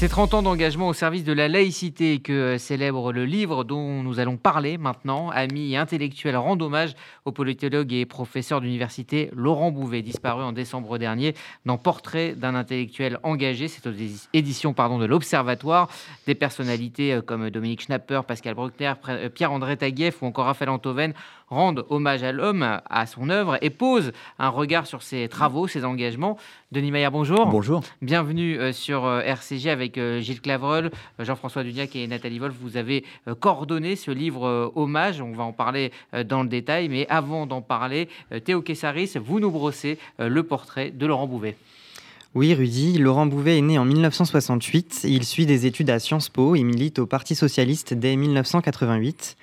C'est 30 ans d'engagement au service de la laïcité que euh, célèbre le livre dont nous allons parler maintenant. Amis et intellectuels rendent hommage au politologue et professeur d'université Laurent Bouvet, disparu en décembre dernier dans Portrait d'un intellectuel engagé. C'est aux éditions de l'Observatoire. Des personnalités euh, comme Dominique Schnapper, Pascal Bruckner, euh, Pierre-André Taguieff ou encore Raphaël Antoven rendent hommage à l'homme, à son œuvre et posent un regard sur ses travaux, ses engagements. Denis Maillard, bonjour. Bonjour. Bienvenue sur RCG avec euh, Gilles Clavreul, euh, Jean-François Duniac et Nathalie Wolf. Vous avez euh, coordonné ce livre Hommage. On va en parler dans le détail. Mais avant d'en parler, Théo Kessaris, vous nous brossez le portrait de Laurent Bouvet. Oui, Rudy, Laurent Bouvet est né en 1968. Il suit des études à Sciences Po et milite au Parti socialiste dès 1988.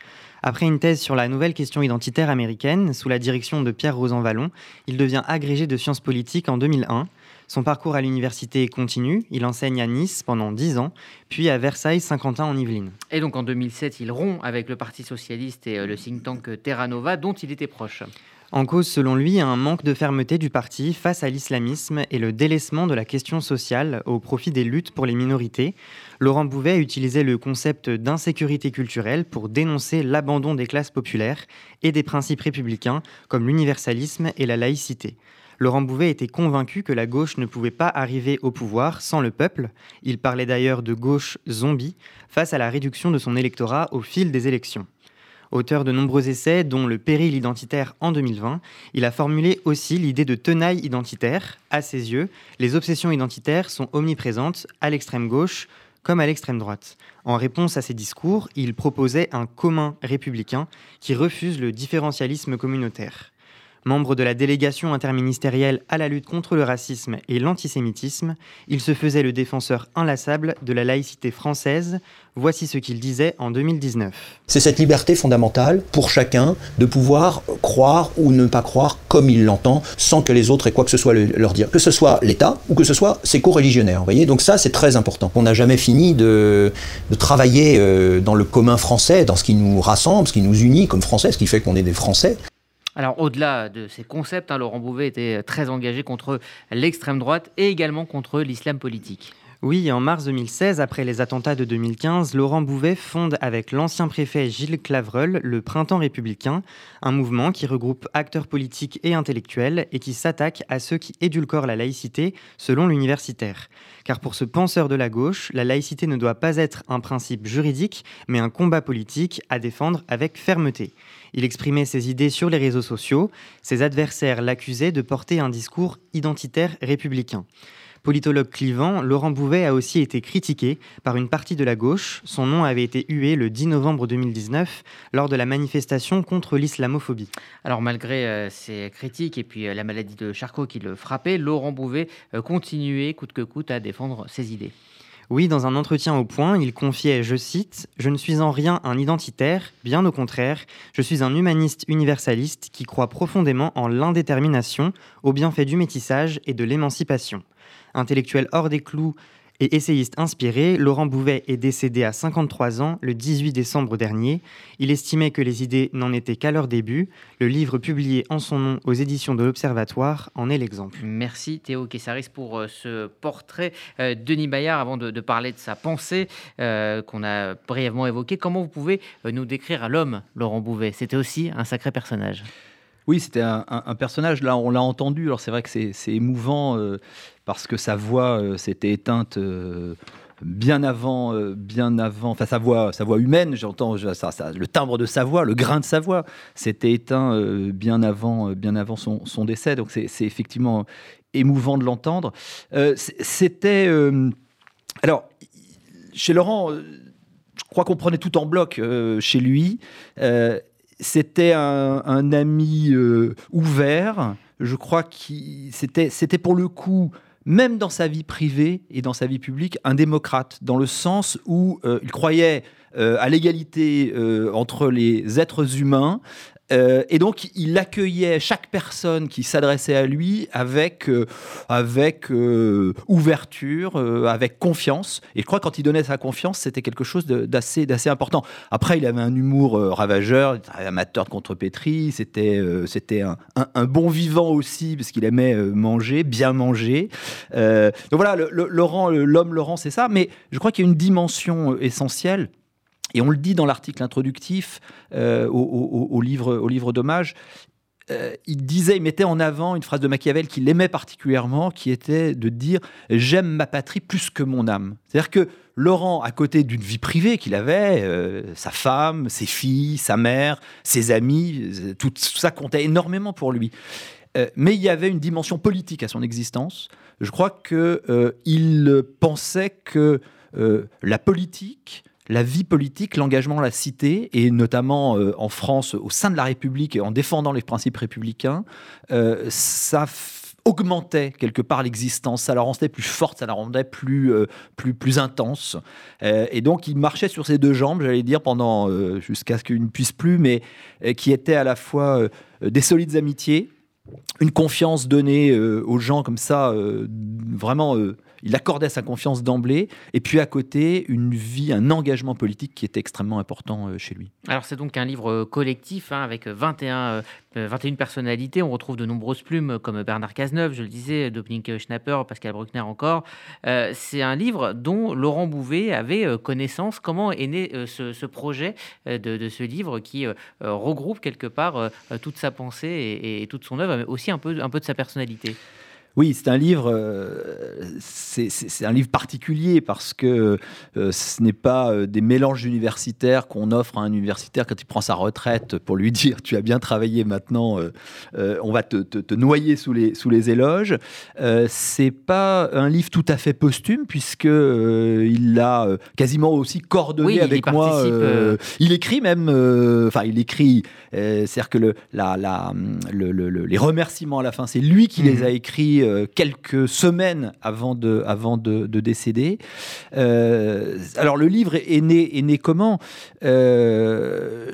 Après une thèse sur la nouvelle question identitaire américaine, sous la direction de Pierre Rosan Vallon, il devient agrégé de sciences politiques en 2001. Son parcours à l'université continue. Il enseigne à Nice pendant 10 ans, puis à Versailles, Saint-Quentin en Yvelines. Et donc en 2007, il rompt avec le Parti socialiste et euh, le think tank Terra Nova, dont il était proche. En cause, selon lui, un manque de fermeté du parti face à l'islamisme et le délaissement de la question sociale au profit des luttes pour les minorités. Laurent Bouvet utilisait le concept d'insécurité culturelle pour dénoncer l'abandon des classes populaires et des principes républicains comme l'universalisme et la laïcité. Laurent Bouvet était convaincu que la gauche ne pouvait pas arriver au pouvoir sans le peuple. Il parlait d'ailleurs de gauche zombie face à la réduction de son électorat au fil des élections. Auteur de nombreux essais, dont Le péril identitaire en 2020, il a formulé aussi l'idée de tenaille identitaire. À ses yeux, les obsessions identitaires sont omniprésentes à l'extrême gauche comme à l'extrême droite. En réponse à ces discours, il proposait un commun républicain qui refuse le différentialisme communautaire. Membre de la délégation interministérielle à la lutte contre le racisme et l'antisémitisme, il se faisait le défenseur inlassable de la laïcité française. Voici ce qu'il disait en 2019. C'est cette liberté fondamentale pour chacun de pouvoir croire ou ne pas croire comme il l'entend, sans que les autres aient quoi que ce soit leur dire, que ce soit l'État ou que ce soit ses co-religionnaires. Donc ça c'est très important. On n'a jamais fini de, de travailler euh, dans le commun français, dans ce qui nous rassemble, ce qui nous unit comme Français, ce qui fait qu'on est des Français. Alors au-delà de ces concepts, hein, Laurent Bouvet était très engagé contre l'extrême droite et également contre l'islam politique. Oui, en mars 2016, après les attentats de 2015, Laurent Bouvet fonde avec l'ancien préfet Gilles Clavreul le Printemps républicain, un mouvement qui regroupe acteurs politiques et intellectuels et qui s'attaque à ceux qui édulcorent la laïcité selon l'universitaire. Car pour ce penseur de la gauche, la laïcité ne doit pas être un principe juridique, mais un combat politique à défendre avec fermeté. Il exprimait ses idées sur les réseaux sociaux. Ses adversaires l'accusaient de porter un discours identitaire républicain. Politologue clivant, Laurent Bouvet a aussi été critiqué par une partie de la gauche. Son nom avait été hué le 10 novembre 2019 lors de la manifestation contre l'islamophobie. Alors malgré euh, ces critiques et puis euh, la maladie de Charcot qui le frappait, Laurent Bouvet euh, continuait coûte que coûte à défendre ses idées. Oui, dans un entretien au point, il confiait, je cite, Je ne suis en rien un identitaire, bien au contraire, je suis un humaniste universaliste qui croit profondément en l'indétermination, au bienfait du métissage et de l'émancipation. Intellectuel hors des clous et essayiste inspiré, Laurent Bouvet est décédé à 53 ans le 18 décembre dernier. Il estimait que les idées n'en étaient qu'à leur début. Le livre publié en son nom aux éditions de l'Observatoire en est l'exemple. Merci Théo Kessaris pour euh, ce portrait. Euh, Denis Bayard, avant de, parler de sa pensée euh, qu'on a brièvement évoquée, comment vous pouvez nous décrire l'homme Laurent Bouvet? C'était aussi un sacré personnage. Oui, c'était un, personnage, là on l'a entendu, alors c'est vrai que c'est émouvant euh, parce que sa voix euh, s'était éteinte euh, bien avant, bien avant, enfin sa voix, sa voix humaine, j'entends le timbre de sa voix, le grain de sa voix, s'était éteint bien avant, bien avant son, son décès, donc c'est effectivement émouvant de l'entendre. c'était... alors, chez Laurent, je crois qu'on prenait tout en bloc chez lui. C'était un, ami euh, ouvert. Je crois qu'il c'était, c'était pour le coup, même dans sa vie privée et dans sa vie publique, un démocrate, dans le sens où euh, il croyait euh, à l'égalité entre les êtres humains, Euh, et donc, il accueillait chaque personne qui s'adressait à lui avec, euh, avec euh, ouverture, avec confiance. Et je crois que quand il donnait sa confiance, c'était quelque chose d'assez, important. Après, il avait un humour ravageur, amateur de contrepétrie, c'était, c'était un, bon vivant aussi, parce qu'il aimait manger, bien manger. donc voilà, Laurent, l'homme Laurent, c'est ça. Mais je crois qu'il y a une dimension essentielle et on le dit dans l'article introductif euh, au, livre, au livre d'hommage. Euh, il disait, il mettait en avant une phrase de Machiavel qu'il aimait particulièrement, qui était de dire J'aime ma patrie plus que mon âme. C'est-à-dire que Laurent, à côté d'une vie privée qu'il avait, euh, sa femme, ses filles, sa mère, ses amis, tout, ça comptait énormément pour lui. mais il y avait une dimension politique à son existence. Je crois qu'il pensait que la politique, la vie politique, l'engagement, la cité, et notamment euh, en France, au sein de la République, et en défendant les principes républicains, euh, ça augmentait quelque part l'existence, ça la rendait plus forte, ça la rendait plus, euh, plus, plus intense. et donc il marchait sur ses deux jambes, j'allais dire, pendant jusqu'à ce qu'il ne puisse plus, mais qui étaient à la fois des solides amitiés, une confiance donnée aux gens comme ça, vraiment il accordait sa confiance d'emblée, et puis à côté, une vie, un engagement politique qui était extrêmement important euh, chez lui. Alors c'est donc un livre euh, collectif hein, avec 21, 21 euh, personnalités. On retrouve de nombreuses plumes comme Bernard Cazeneuve, je le disais, Dominique Schnapper, Pascal Bruckner encore. c'est un livre dont Laurent Bouvet avait connaissance. Comment est né ce, projet de, ce livre qui regroupe quelque part toute sa pensée et, toute son œuvre, mais aussi un peu de sa personnalité? Oui, c'est un livre, euh, c'est un livre particulier parce que euh, ce n'est pas euh, des mélanges universitaires qu'on offre à un universitaire quand il prend sa retraite pour lui dire tu as bien travaillé maintenant, on va te, noyer sous les, sous les éloges. c'est pas un livre tout à fait posthume puisque il l'a quasiment aussi coordonné avec moi. il écrit même, enfin il écrit, c'est-à-dire que le, la, la, les remerciements à la fin, c'est lui qui les a écrits quelques semaines avant de, décéder. Euh, alors le livre est né, est né comment? Euh,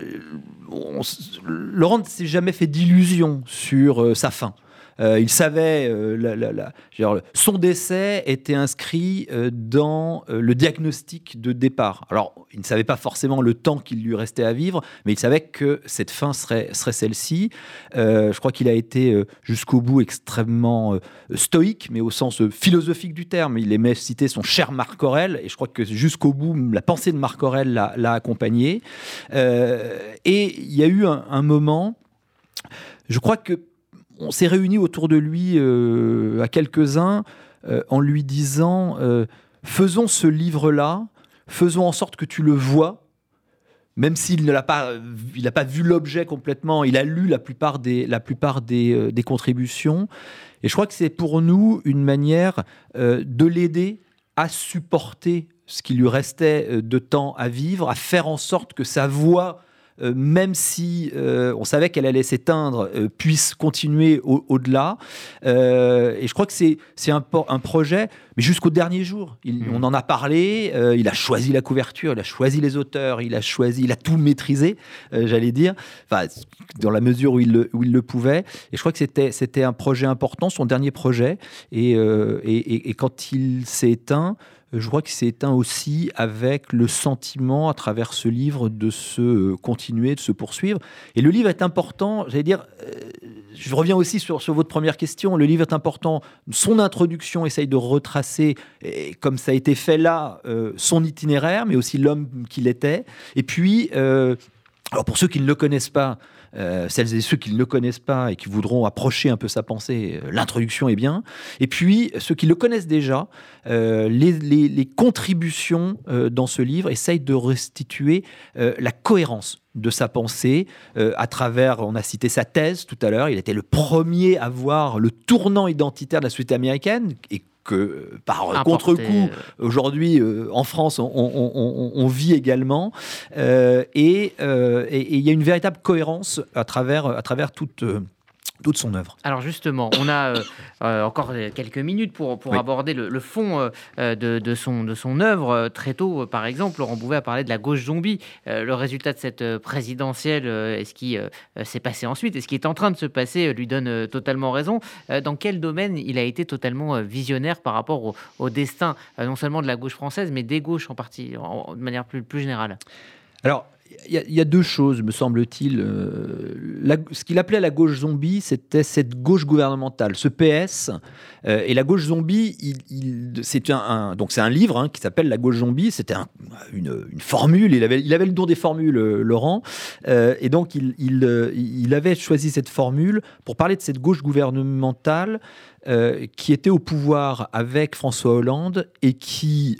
Laurent ne s'est jamais fait d'illusions sur sa fin. Euh, il savait, euh, son décès était inscrit euh, dans le diagnostic de départ. Alors, il ne savait pas forcément le temps qu'il lui restait à vivre, mais il savait que cette fin serait, celle-ci. je crois qu'il a été jusqu'au bout extrêmement stoïque, mais au sens philosophique du terme. Il aimait citer son cher Marc Aurel, et je crois que jusqu'au bout, la pensée de Marc Aurel l'a accompagné. et il y a eu un moment, je crois que on s'est réunis autour de lui euh, à quelques-uns euh, en lui disant euh, faisons ce livre-là, faisons en sorte que tu le vois, même s'il n'a pas, il pas vu l'objet complètement, il a lu la plupart des, la plupart des contributions. Et je crois que c'est pour nous une manière de l'aider à supporter ce qui lui restait de temps à vivre, à faire en sorte que sa voix euh, même si euh, on savait qu'elle allait s'éteindre, euh, puisse continuer au-delà. et je crois que c'est un, un projet, mais jusqu'au dernier jour. Il, mmh. On en a parlé, il a choisi la couverture, il a choisi les auteurs, il a choisi, il a tout maîtrisé, j'allais dire, enfin, dans la mesure où il le, où il le pouvait. Et je crois que c'était un projet important, son dernier projet. Et, et, et quand il s'est éteint, je crois qu'il s'est éteint aussi avec le sentiment, à travers ce livre, de se euh, continuer, de se poursuivre. Et le livre est important, j'allais dire, euh, je reviens aussi sur, sur, votre première question, le livre est important, son introduction essaye de retracer, comme ça a été fait là, euh, son itinéraire, mais aussi l'homme qu'il était. Et puis, alors pour ceux qui ne le connaissent pas, euh, celles et ceux qui ne le connaissent pas et qui voudront approcher un peu sa pensée, euh, l'introduction est bien. Et puis, ceux qui le connaissent déjà, euh, les, contributions dans ce livre essayent de restituer la cohérence de sa pensée à travers, on a cité sa thèse tout à l'heure, il était le premier à voir le tournant identitaire de la société américaine et que par contre-coup, aujourd'hui, en France, on, vit également. et il y a une véritable cohérence à travers, à travers toute toute son œuvre. Alors justement, on a euh, euh, encore quelques minutes pour, pour aborder le, fond euh, de, de, son, de son œuvre. Très tôt, par exemple, Laurent Bouvet a parlé de la gauche zombie. le résultat de cette présidentielle et ce qui s'est passé ensuite et ce qui est en train de se passer lui donne totalement raison. dans quel domaine il a été totalement visionnaire par rapport au, destin non seulement de la gauche française, mais des gauches en partie, de manière plus, plus générale? Alors, il y, a deux choses, me semble-t-il. Euh, ce qu'il appelait la gauche zombie, c'était cette gauche gouvernementale, ce PS. Euh, et la gauche zombie, c'est un, donc c'est un livre hein, qui s'appelle La gauche zombie. C'était une, formule. Il avait, le don des formules, euh, Laurent. et donc il, avait choisi cette formule pour parler de cette gauche gouvernementale qui était au pouvoir avec François Hollande et qui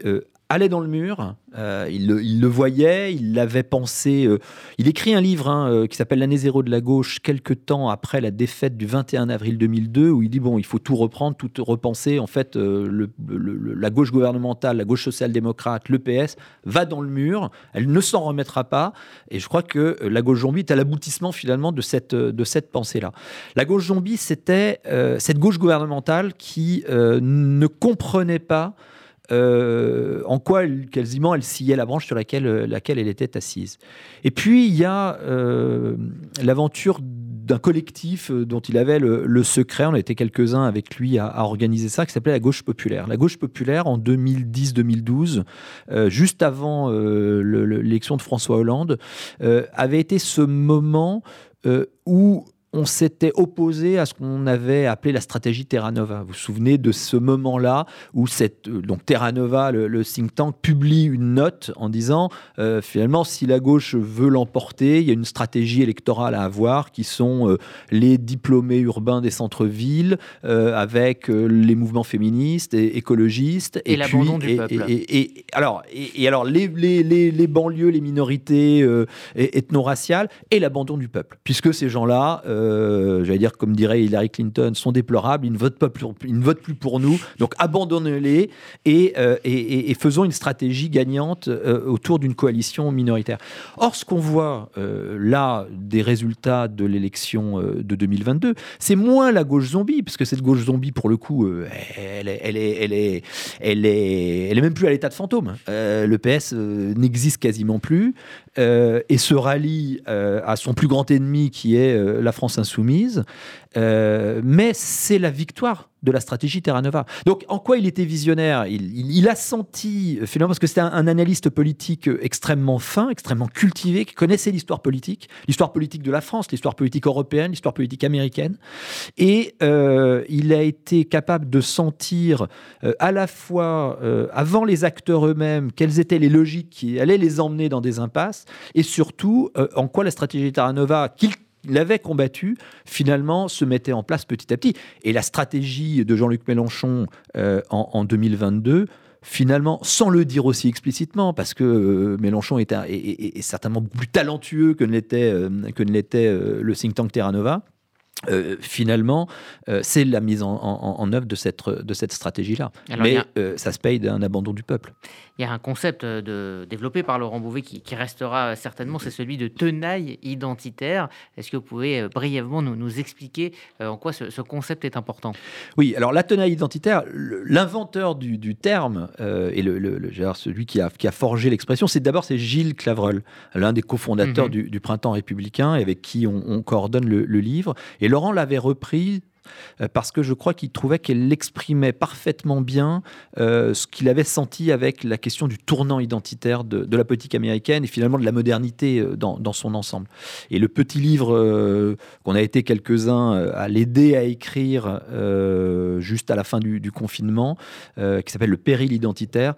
allait dans le mur. Euh, il, le, voyait, il l'avait pensé. Euh, il écrit un livre hein, euh, qui s'appelle L'année zéro de la gauche, quelques temps après la défaite du 21 avril 2002, où il dit bon, il faut tout reprendre, tout repenser. En fait, la gauche gouvernementale, la gauche social-démocrate, le PS va dans le mur. Elle ne s'en remettra pas. Et je crois que la gauche zombie est à l'aboutissement finalement de cette, de cette pensée-là. La gauche zombie, c'était cette gauche gouvernementale qui ne comprenait pas euh, en quoi quasiment elle sciait la branche sur laquelle, euh, laquelle elle était assise. Et puis il y a euh, l'aventure d'un collectif dont il avait le, secret, on été quelques-uns avec lui à, organiser ça, qui s'appelait la Gauche Populaire. La Gauche Populaire, en 2010-2012, juste avant l'élection de François Hollande, avait été ce moment où on s'était opposé à ce qu'on avait appelé la stratégie Terra Nova. Vous vous souvenez de ce moment-là où cette, euh, donc Terra Nova, le, think tank, publie une note en disant euh, finalement, si la gauche veut l'emporter, il y a une stratégie électorale à avoir qui sont euh, les diplômés urbains des centres-villes avec les mouvements féministes et écologistes. Et, l'abandon du peuple. Et, alors, et, alors les, les, les, banlieues, les minorités ethno-raciales et l'abandon du peuple. Puisque ces gens-là, euh, j'allais dire comme dirait Hillary Clinton, sont déplorables, ils ne votent, pas ils ne votent plus pour nous, donc abandonnez-les et, euh, et, faisons une stratégie gagnante euh, autour d'une coalition minoritaire. Or, ce qu'on voit là des résultats de l'élection de 2022, c'est moins la gauche zombie, parce que cette gauche zombie, pour le coup, elle, est, elle, est, elle, est, elle, est, elle est même plus à l'état de fantôme. le PS n'existe quasiment plus et se rallie à son plus grand ennemi qui est la France insoumise, euh, mais c'est la victoire de la stratégie Terra Nova. Donc, en quoi il était visionnaire? Il, a senti, finalement, parce que c'était un, analyste politique extrêmement fin, extrêmement cultivé, qui connaissait l'histoire politique, l'histoire politique de la France, l'histoire politique européenne, l'histoire politique américaine. Et euh, il a été capable de sentir euh, à la fois, avant les acteurs eux-mêmes, quelles étaient les logiques qui allaient les emmener dans des impasses, et surtout, en quoi la stratégie Terra Nova, qu'il l'avait combattu, finalement se mettait en place petit à petit. Et la stratégie de Jean-Luc Mélenchon euh, en, 2022, finalement, sans le dire aussi explicitement, parce que euh, Mélenchon est, est, certainement beaucoup plus talentueux que ne l'était euh, le think tank Terra Nova, euh, finalement, euh, c'est la mise en, œuvre de cette, de cette stratégie-là. Mais euh, ça se paye d'un abandon du peuple. Il y a un concept de, développé par Laurent Bouvet qui, restera certainement, c'est celui de tenaille identitaire. Est-ce que vous pouvez brièvement nous, nous expliquer en quoi ce, concept est important? Oui, alors la tenaille identitaire, l'inventeur du, terme et le, celui qui a, qui a forgé l'expression, c'est d'abord c'est Gilles Clavreul, l'un des cofondateurs mhm. du, Printemps républicain, avec qui on, on coordonne le, livre. Et Laurent l'avait repris parce que je crois qu'il trouvait qu'elle exprimait parfaitement bien euh, ce qu'il avait senti avec la question du tournant identitaire de, la politique américaine et finalement de la modernité euh, dans, son ensemble. Et le petit livre qu'on a été quelques-uns à l'aider à écrire juste à la fin du, confinement, qui s'appelle Le péril identitaire,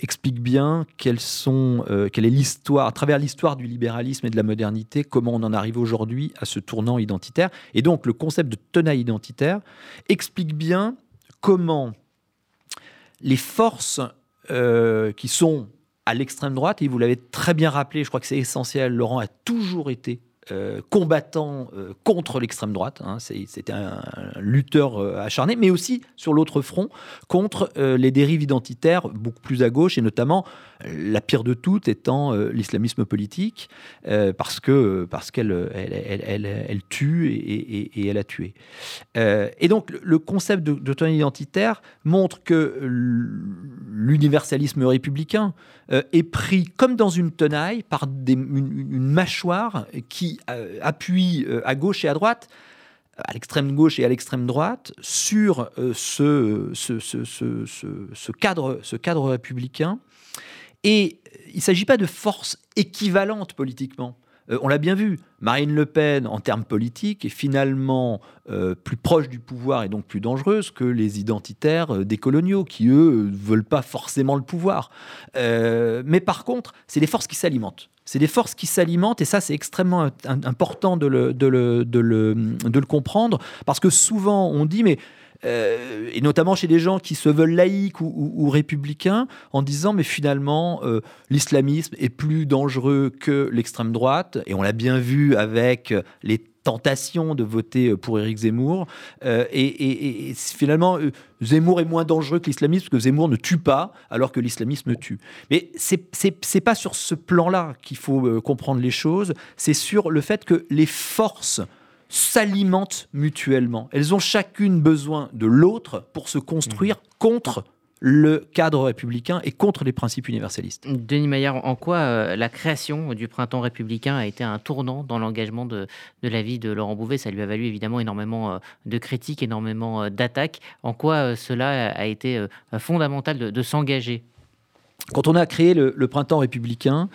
explique bien quelles sont, quelle est l'histoire, à travers l'histoire du libéralisme et de la modernité, comment on en arrive aujourd'hui à ce tournant identitaire. Et donc le concept de tenaille identitaire explique bien comment les forces euh, qui sont à l'extrême droite, et vous l'avez très bien rappelé, je crois que c'est essentiel, Laurent a toujours été euh, combattant euh, contre l'extrême droite. Hein. C'était un, lutteur euh, acharné, mais aussi sur l'autre front contre les dérives identitaires beaucoup plus à gauche, et notamment la pire de toutes étant l'islamisme politique, parce que parce qu'elle elle, elle, tue et, elle a tué. et donc le concept d'autonomie identitaire montre que l'universalisme républicain est pris comme dans une tenaille par des, une mâchoire qui appuie euh, à gauche et à droite, à l'extrême gauche et à l'extrême droite, sur euh, ce, ce, cadre, ce cadre républicain. Et il ne s'agit pas de forces équivalentes politiquement. On l'a bien vu, Marine Le Pen, en termes politiques, est finalement plus proche du pouvoir et donc plus dangereuse que les identitaires des coloniaux, qui, eux, ne veulent pas forcément le pouvoir. mais par contre, c'est des forces qui s'alimentent. C'est des forces qui s'alimentent et ça, c'est extrêmement important de le, comprendre parce que souvent on dit, mais euh, et notamment chez des gens qui se veulent laïcs ou, républicains, en disant mais finalement euh, l'islamisme est plus dangereux que l'extrême droite, et on l'a bien vu avec les tentation de voter euh, pour Éric Zemmour. Euh, et, finalement, Zemmour est moins dangereux que l'islamisme parce que Zemmour ne tue pas alors que l'islamisme tue. Mais c'est pas sur ce plan-là qu'il faut comprendre les choses. C'est sur le fait que les forces s'alimentent mutuellement. Elles ont chacune besoin de l'autre pour se construire mmh. contre le cadre républicain et contre les principes universalistes. Denis Maillard, en quoi euh, la création du printemps républicain a été un tournant dans l'engagement de, la vie de Laurent Bouvet? Ça lui a valu évidemment énormément euh, de critiques, énormément euh, d'attaques. En quoi cela a été fondamental de s'engager? Quand on a créé le, printemps républicain,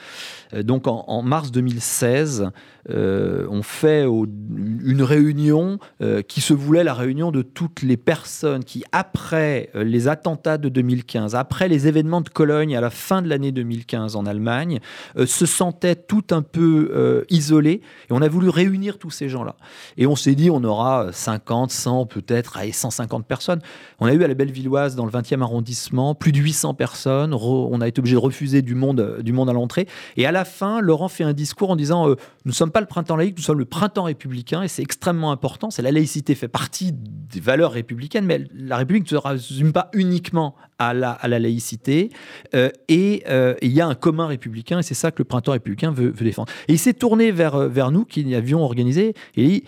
euh, donc en, mars 2016, euh, on fait une réunion euh, qui se voulait la réunion de toutes les personnes qui, après les attentats de 2015, après les événements de Cologne à la fin de l'année 2015 en Allemagne, se sentaient tout un peu isolées. Et on a voulu réunir tous ces gens-là. Et on s'est dit, on aura 50, 100, peut-être, 150 personnes. On a eu à la Bellevilloise, dans le 20e arrondissement, plus de 800 personnes. On a été obligé de refuser du monde, du monde à l'entrée. Et à la fin, Laurent fait un discours en disant euh, Nous ne sommes pas le printemps laïque, nous sommes le printemps républicain, et c'est extrêmement important. C'est la laïcité fait partie des valeurs républicaines, mais la République ne se résume pas uniquement à la, laïcité. Euh, euh, et il y a un commun républicain, et c'est ça que le printemps républicain veut, veut défendre. Et il s'est tourné vers, vers nous qui avions organisé, et il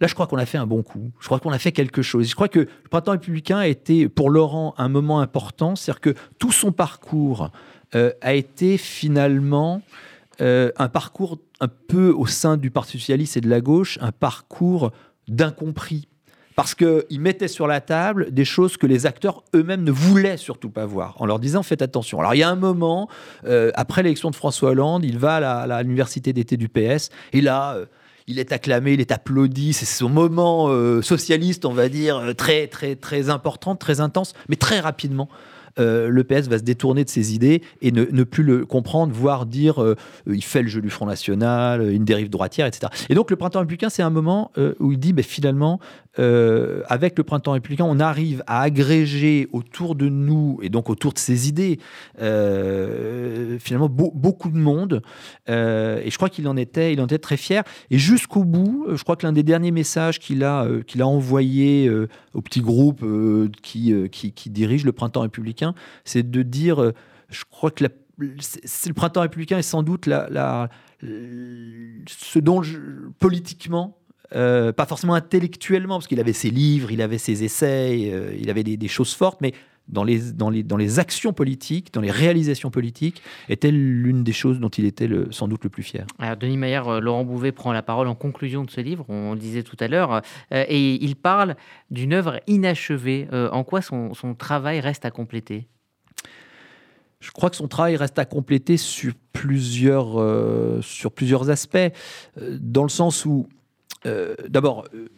Là, je crois qu'on a fait un bon coup. Je crois qu'on a fait quelque chose. Je crois que le printemps républicain a été pour Laurent un moment important. C'est-à-dire que tout son parcours euh, a été finalement euh, un parcours un peu au sein du Parti socialiste et de la gauche, un parcours d'incompris. Parce qu'il mettait sur la table des choses que les acteurs eux-mêmes ne voulaient surtout pas voir, en leur disant faites attention. Alors il y a un moment, euh, après l'élection de François Hollande, il va à l'université d'été du PS, et là, il est acclamé, il est applaudi. C'est son moment euh, socialiste, on va dire, euh, très, très, très important, très intense, mais très rapidement. Euh, le PS va se détourner de ses idées et ne, plus le comprendre, voire dire il fait le jeu du Front National, une dérive droitière, etc. Et donc le printemps républicain, c'est un moment où il dit finalement, euh, avec le printemps républicain, on arrive à agréger autour de nous et donc autour de ces idées euh, finalement beaucoup de monde. Euh, et je crois qu'il en était, il en était très fier. Et jusqu'au bout, je crois que l'un des derniers messages qu'il a, qu'il a envoyé au petit groupe qui, qui, dirige le printemps républicain, c'est de dire, je crois que le printemps républicain est sans doute ce dont politiquement euh, pas forcément intellectuellement, parce qu'il avait ses livres, il avait ses essais, euh, il avait des, choses fortes, mais dans les, dans, les, dans les actions politiques, dans les réalisations politiques, était l'une des choses dont il était le, sans doute le plus fier. Alors, Denis Maillard, euh, Laurent Bouvet prend la parole en conclusion de ce livre, on le disait tout à l'heure, et il parle d'une œuvre inachevée. en quoi son, son travail reste à compléter? Je crois que son travail reste à compléter sur plusieurs, sur plusieurs aspects, dans le sens où euh, d'abord, euh,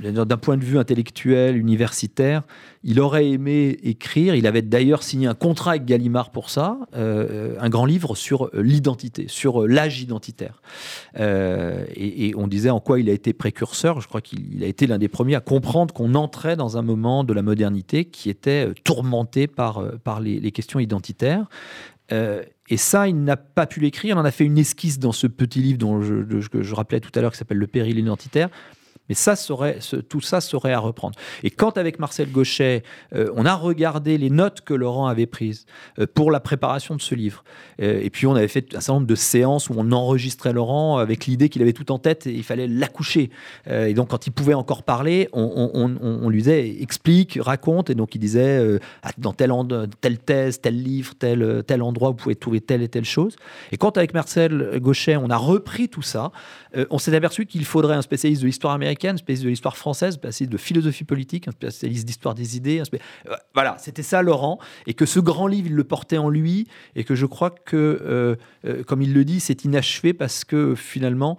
d'un point de vue intellectuel, universitaire, il aurait aimé écrire, il avait d'ailleurs signé un contrat avec Gallimard pour ça, euh, un grand livre sur l'identité, sur l'âge identitaire. et, on disait en quoi il a été précurseur, je crois qu'il a été l'un des premiers à comprendre qu'on entrait dans un moment de la modernité qui était tourmenté par, par les questions identitaires. Et ça, il n'a pas pu l'écrire. Il en a fait une esquisse dans ce petit livre dont que je rappelais tout à l'heure, qui s'appelle Le péril identitaire. Mais ça serait, tout ça serait à reprendre. Et quand avec Marcel Gauchet, euh, on a regardé les notes que Laurent avait prises euh, pour la préparation de ce livre, euh, et puis on avait fait un certain nombre de séances où on enregistrait Laurent avec l'idée qu'il avait tout en tête et il fallait l'accoucher. et donc quand il pouvait encore parler, on, lui disait explique, raconte, et donc il disait ah, dans tel telle thèse, tel livre, tel, tel endroit, vous pouvez trouver telle et telle chose. Et quand avec Marcel Gauchet, on a repris tout ça, on s'est aperçu qu'il faudrait un spécialiste de l'histoire américaine un spécialiste de l'histoire française, spécialiste de philosophie politique, spécialiste d'histoire des idées. Euh, voilà, c'était ça Laurent, et que ce grand livre, il le portait en lui, et que je crois que, euh, euh, comme il le dit, c'est inachevé parce que finalement,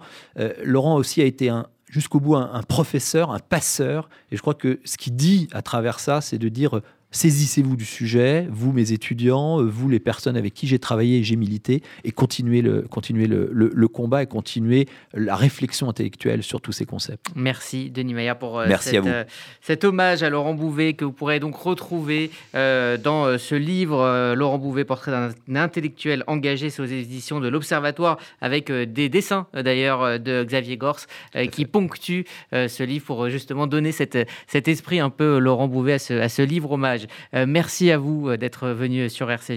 Laurent aussi a été jusqu'au bout un, professeur, un passeur, et je crois que ce qu'il dit à travers ça, c'est de dire saisissez-vous du sujet, vous mes étudiants, euh, vous les personnes avec qui j'ai travaillé et j'ai milité, et continuez, le, continuez le, le, combat et continuez la réflexion intellectuelle sur tous ces concepts. Merci Denis Maillard pour euh, cette, euh, cet hommage à Laurent Bouvet que vous pourrez donc retrouver dans ce livre Laurent Bouvet, portrait d'un intellectuel engagé aux éditions de l'Observatoire, avec des dessins d'ailleurs de Xavier Gors qui ponctuent ce livre pour justement donner cette, cet esprit un peu Laurent Bouvet à ce, à ce livre hommage. Merci à vous euh, d'être venu sur RCJ.